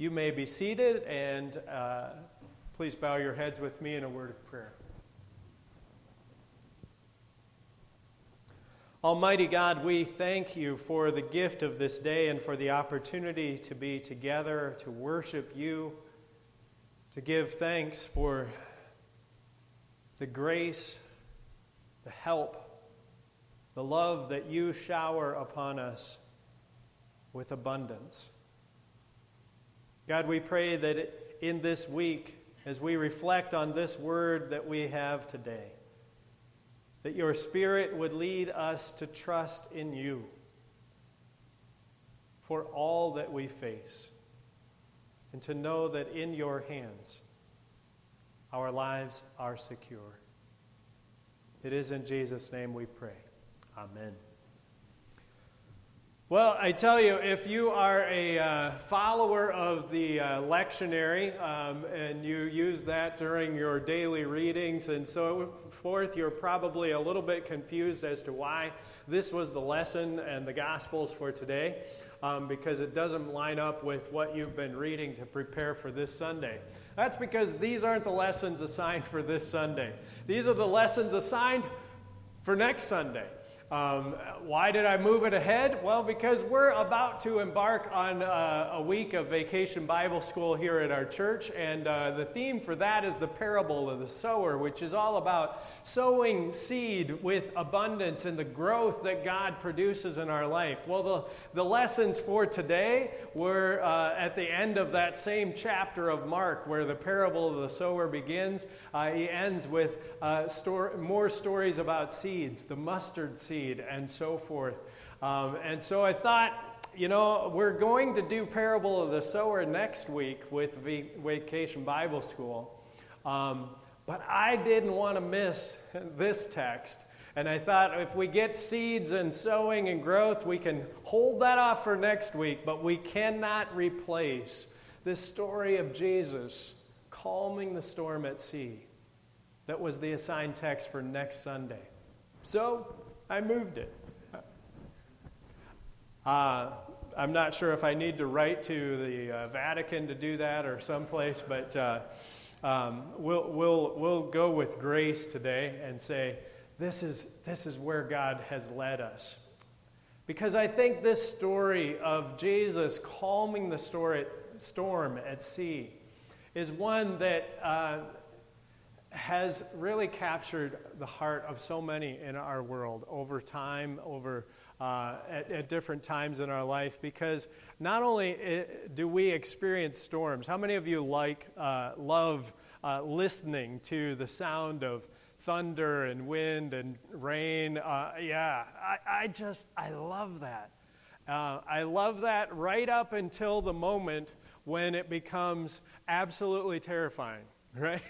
You may be seated, and uh, please bow your heads with me in a word of prayer. Almighty God, we thank you for the gift of this day and for the opportunity to be together, to worship you, to give thanks for the grace, the help, the love that you shower upon us with abundance. God, we pray that in this week, as we reflect on this word that we have today, that your Spirit would lead us to trust in you for all that we face, and to know that in your hands our lives are secure. It is in Jesus' name we pray. Amen. Well, I tell you, if you are a uh, follower of the uh, lectionary um, and you use that during your daily readings and so forth, you're probably a little bit confused as to why this was the lesson and the Gospels for today, um, because it doesn't line up with what you've been reading to prepare for this Sunday. That's because these aren't the lessons assigned for this Sunday, these are the lessons assigned for next Sunday. Um, why did I move it ahead? Well, because we're about to embark on uh, a week of vacation Bible school here at our church, and uh, the theme for that is the parable of the sower, which is all about sowing seed with abundance and the growth that God produces in our life. Well, the, the lessons for today were uh, at the end of that same chapter of Mark, where the parable of the sower begins. Uh, he ends with uh, store, more stories about seeds, the mustard seed, and so forth. Um, and so I thought, you know, we're going to do Parable of the Sower next week with Vacation Bible School. Um, but I didn't want to miss this text. And I thought if we get seeds and sowing and growth, we can hold that off for next week, but we cannot replace this story of Jesus calming the storm at sea that was the assigned text for next Sunday. So I moved it. Uh, I'm not sure if I need to write to the uh, Vatican to do that or someplace, but uh, um, we'll, we'll, we'll go with grace today and say, this is, this is where God has led us. Because I think this story of Jesus calming the storm at sea is one that uh, has really captured the heart of so many in our world over time, over uh, at, at, different times in our life. Because not only uh, do we experience storms, how many of you like uh, love uh, listening to the sound of thunder and wind and rain? Uh, yeah, I, I, just I love that. Uh, I love that right up until the moment when it becomes absolutely terrifying, right?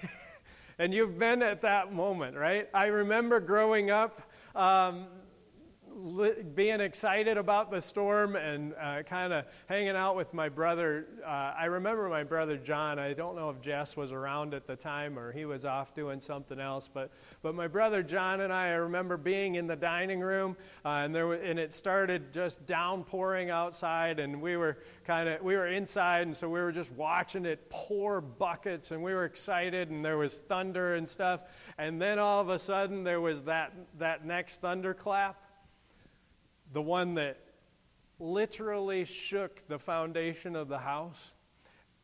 And you've been at that moment, right? I remember growing up. Um, being excited about the storm and uh, kind of hanging out with my brother. Uh, I remember my brother John. I don't know if Jess was around at the time or he was off doing something else, but, but my brother John and I, I remember being in the dining room uh, and, there, and it started just downpouring outside and we were kind of, we were inside and so we were just watching it pour buckets and we were excited and there was thunder and stuff. And then all of a sudden there was that, that next thunderclap the one that literally shook the foundation of the house.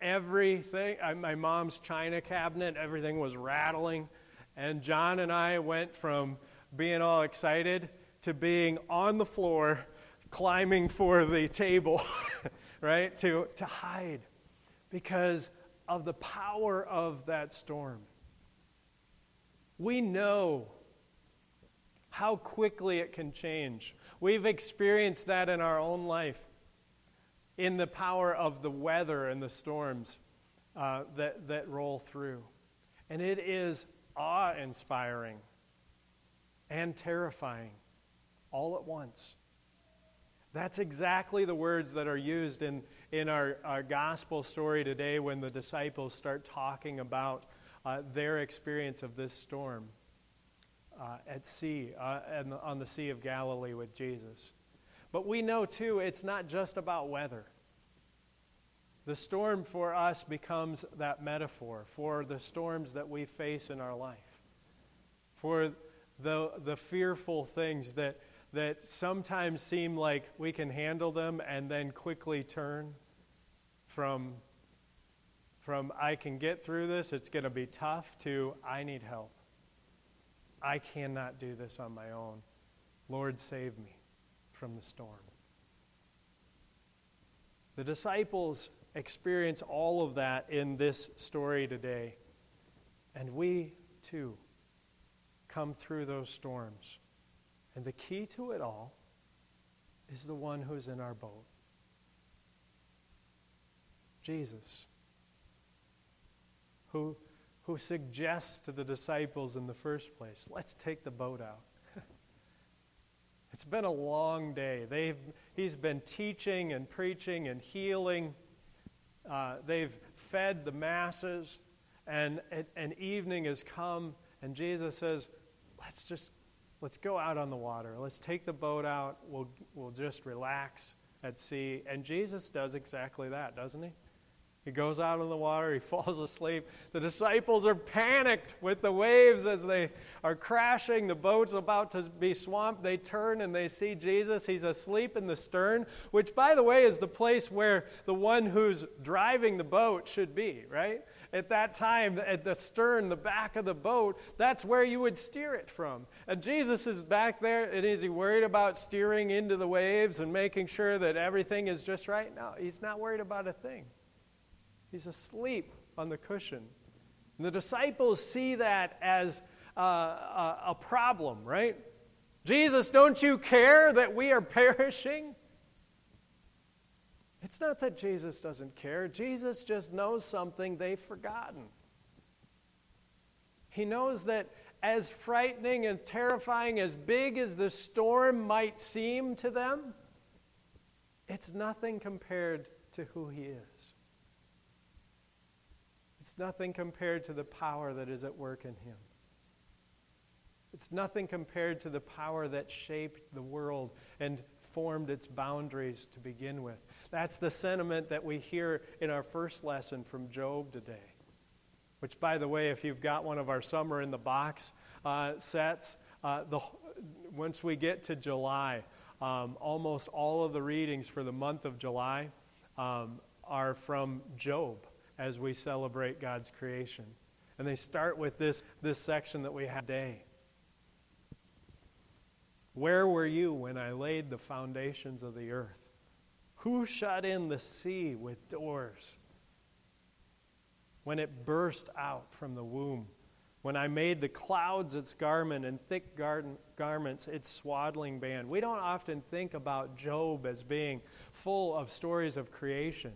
Everything, uh, my mom's china cabinet, everything was rattling. And John and I went from being all excited to being on the floor, climbing for the table, right, to, to hide because of the power of that storm. We know how quickly it can change. We've experienced that in our own life, in the power of the weather and the storms uh, that, that roll through. And it is awe inspiring and terrifying all at once. That's exactly the words that are used in, in our, our gospel story today when the disciples start talking about uh, their experience of this storm uh, at sea, uh, on the Sea of Galilee with Jesus. But we know, too, it's not just about weather. the storm for us becomes that metaphor for the storms that we face in our life, for the, the fearful things that, that sometimes seem like we can handle them and then quickly turn from, from I can get through this, it's going to be tough, to I need help. I cannot do this on my own. Lord, save me from the storm. The disciples experience all of that in this story today. And we, too, come through those storms. And the key to it all is the one who's in our boat Jesus, who, who suggests to the disciples in the first place let's take the boat out. it's been a long day. They've, he's been teaching and preaching and healing uh, they've fed the masses, and an evening has come, and Jesus says, let's just let's go out on the water. Let's take the boat out. We'll, we'll just relax at sea. And Jesus does exactly that, doesn't he? He goes out in the water, he falls asleep. The disciples are panicked with the waves as they are crashing. The boat's about to be swamped. They turn and they see Jesus. He's asleep in the stern, which, by the way, is the place where the one who's driving the boat should be, right? At that time, at the stern, the back of the boat, that's where you would steer it from. And Jesus is back there, and is he worried about steering into the waves and making sure that everything is just right? No, he's not worried about a thing. He's asleep on the cushion. And the disciples see that as uh, a, a problem, right? Jesus, don't you care that we are perishing? It's not that Jesus doesn't care. Jesus just knows something they've forgotten. He knows that as frightening and terrifying, as big as the storm might seem to them, it's nothing compared to who He is. It's nothing compared to the power that is at work in him. It's nothing compared to the power that shaped the world and formed its boundaries to begin with. That's the sentiment that we hear in our first lesson from Job today. Which, by the way, if you've got one of our Summer in the Box uh, sets, uh, the, once we get to July, um, almost all of the readings for the month of July um, are from Job as we celebrate God's creation. And they start with this, this section that we have today. Where were you when I laid the foundations of the earth? Who shut in the sea with doors? When it burst out from the womb, when I made the clouds its garment and thick garden, garments its swaddling band. We don't often think about Job as being full of stories of creation.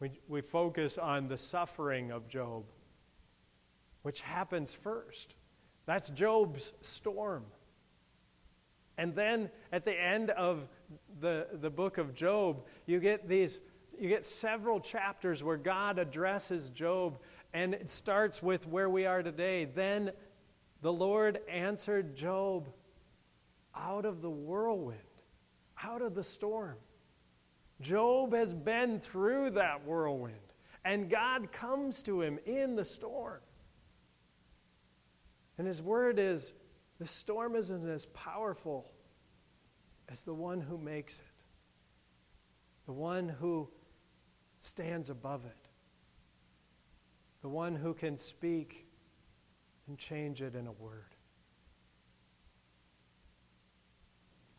We, we focus on the suffering of Job, which happens first. That's Job's storm. And then at the end of the, the book of Job, you get these you get several chapters where God addresses Job, and it starts with where we are today. Then the Lord answered Job out of the whirlwind, out of the storm. Job has been through that whirlwind, and God comes to him in the storm. And his word is the storm isn't as powerful as the one who makes it, the one who stands above it, the one who can speak and change it in a word.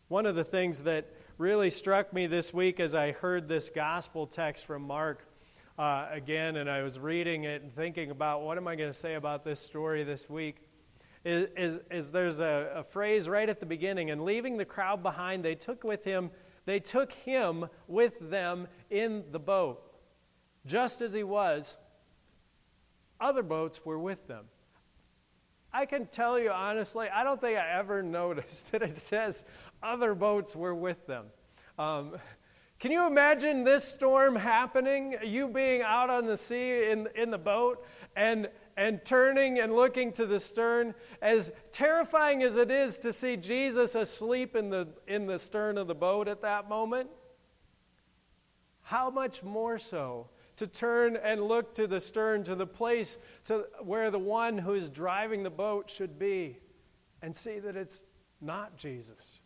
One of the things that really struck me this week as I heard this gospel text from Mark uh, again, and I was reading it and thinking about what am I going to say about this story this week. Is, is, is there's a, a phrase right at the beginning, and leaving the crowd behind, they took with him, they took him with them in the boat. Just as he was, other boats were with them. I can tell you honestly, I don't think I ever noticed that it says other boats were with them. Um, can you imagine this storm happening? You being out on the sea in, in the boat and, and turning and looking to the stern. As terrifying as it is to see Jesus asleep in the, in the stern of the boat at that moment, how much more so to turn and look to the stern, to the place to where the one who is driving the boat should be, and see that it's not Jesus.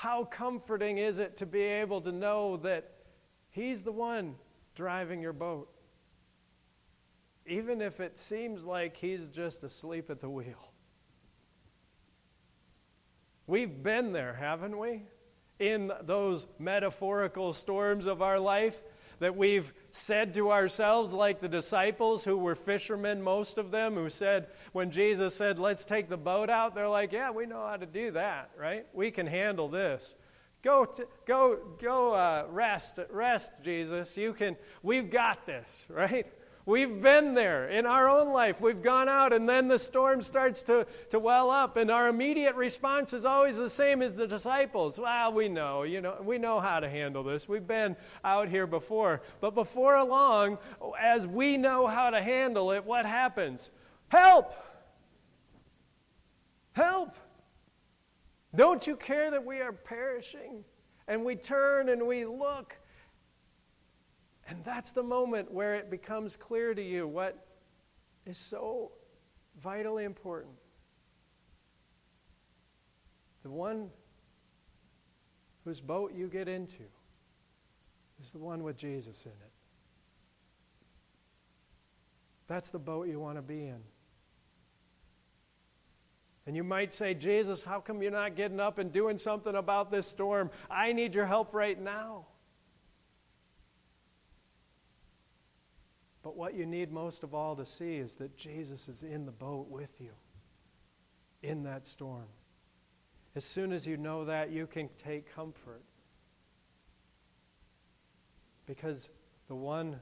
How comforting is it to be able to know that He's the one driving your boat? Even if it seems like He's just asleep at the wheel. We've been there, haven't we? In those metaphorical storms of our life that we've said to ourselves, like the disciples who were fishermen, most of them, who said, when Jesus said, let's take the boat out, they're like, yeah, we know how to do that, right? We can handle this. Go, to, go, go, uh, rest, rest, Jesus. You can, we've got this, right? We've been there in our own life. We've gone out, and then the storm starts to, to well up, and our immediate response is always the same as the disciples. Well, we know, you know, we know how to handle this. We've been out here before. But before long, as we know how to handle it, what happens? Help! Help! Don't you care that we are perishing? And we turn and we look and that's the moment where it becomes clear to you what is so vitally important. The one whose boat you get into is the one with Jesus in it. That's the boat you want to be in. And you might say, Jesus, how come you're not getting up and doing something about this storm? I need your help right now. But what you need most of all to see is that Jesus is in the boat with you in that storm. As soon as you know that, you can take comfort. Because the one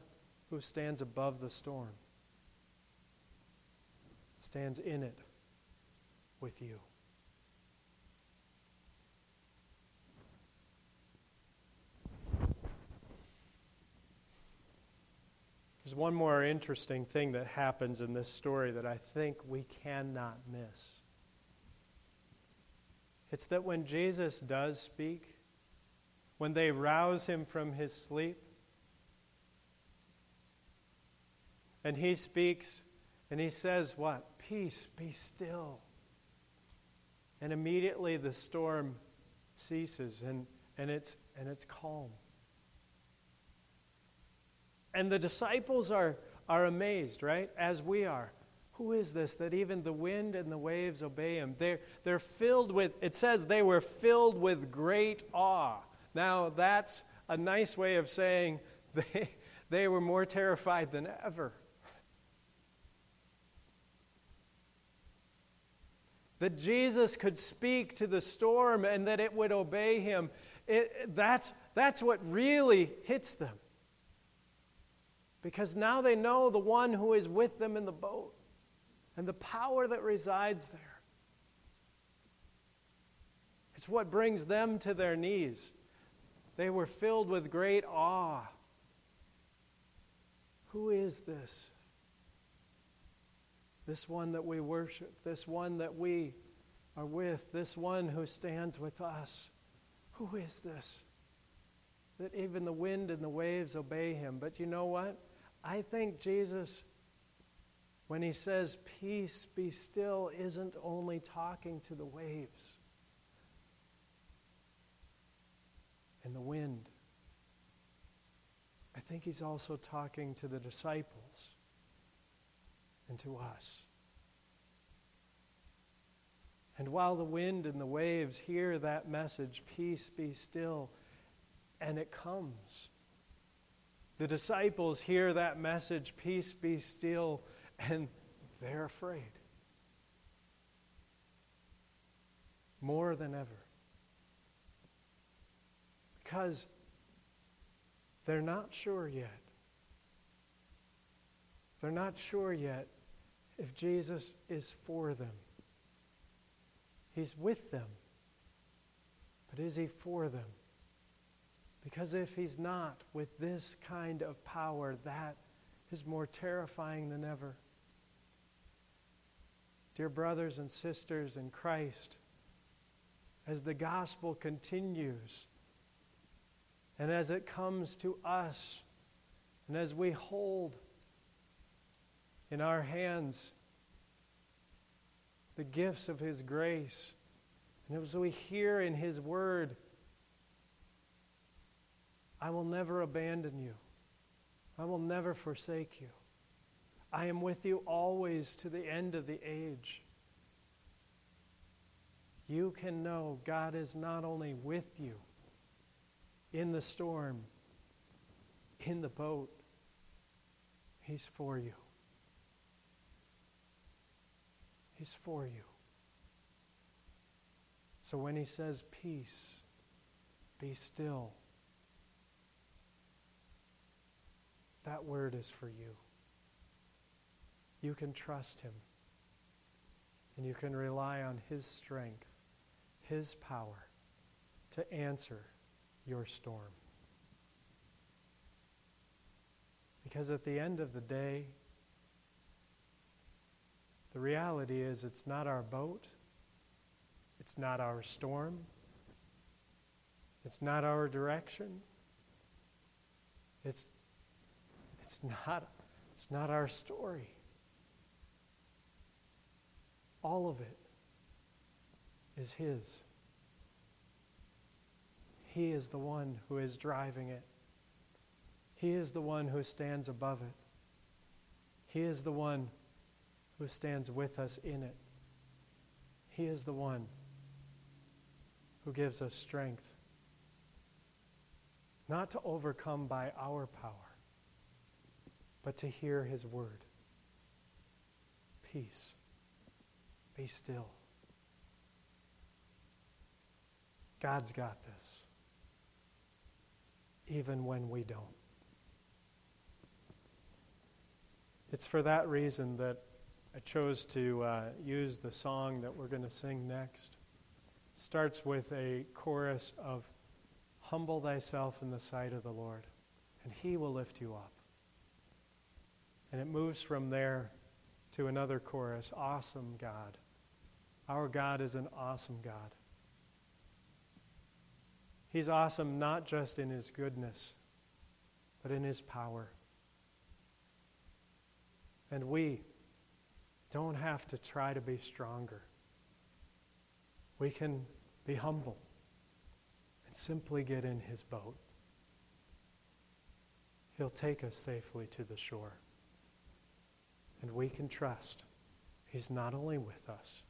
who stands above the storm stands in it with you. There's one more interesting thing that happens in this story that I think we cannot miss. It's that when Jesus does speak, when they rouse him from his sleep, and he speaks and he says, What? Peace, be still. And immediately the storm ceases and, and, it's, and it's calm. And the disciples are, are amazed, right? As we are. Who is this that even the wind and the waves obey him? They're, they're filled with, it says they were filled with great awe. Now, that's a nice way of saying they, they were more terrified than ever. That Jesus could speak to the storm and that it would obey him. It, that's, that's what really hits them because now they know the one who is with them in the boat and the power that resides there. It's what brings them to their knees. They were filled with great awe. Who is this? This one that we worship, this one that we are with, this one who stands with us. Who is this? That even the wind and the waves obey him. But you know what? I think Jesus, when he says, Peace, be still, isn't only talking to the waves and the wind. I think he's also talking to the disciples and to us. And while the wind and the waves hear that message, peace be still, and it comes. The disciples hear that message, peace be still, and they're afraid. More than ever. Because they're not sure yet. They're not sure yet if Jesus is for them. He's with them. But is he for them? Because if he's not with this kind of power, that is more terrifying than ever. Dear brothers and sisters in Christ, as the gospel continues And as it comes to us, and as we hold in our hands the gifts of His grace, and as we hear in His Word, I will never abandon you. I will never forsake you. I am with you always to the end of the age. You can know God is not only with you in the storm, in the boat, He's for you. He's for you. So when He says, Peace, be still, that word is for you. You can trust Him, and you can rely on His strength, His power to answer your storm. Because at the end of the day, the reality is it's not our boat, it's not our storm, it's not our direction, it's, it's, not, it's not our story. All of it is His. He is the one who is driving it. He is the one who stands above it. He is the one who stands with us in it. He is the one who gives us strength, not to overcome by our power, but to hear His word. Peace. Be still. God's got this, even when we don't. It's for that reason that I chose to uh, use the song that we're going to sing next. It starts with a chorus of Humble thyself in the sight of the Lord, and he will lift you up. And it moves from there to another chorus Awesome God. Our God is an awesome God. He's awesome not just in his goodness, but in his power. And we don't have to try to be stronger. We can be humble and simply get in his boat. He'll take us safely to the shore. And we can trust he's not only with us,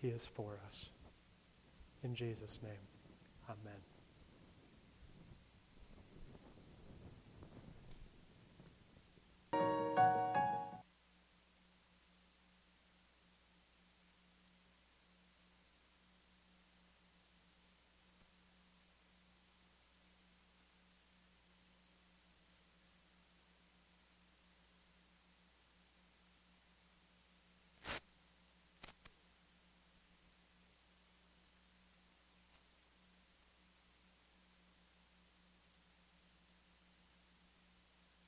he is for us. In Jesus' name, amen.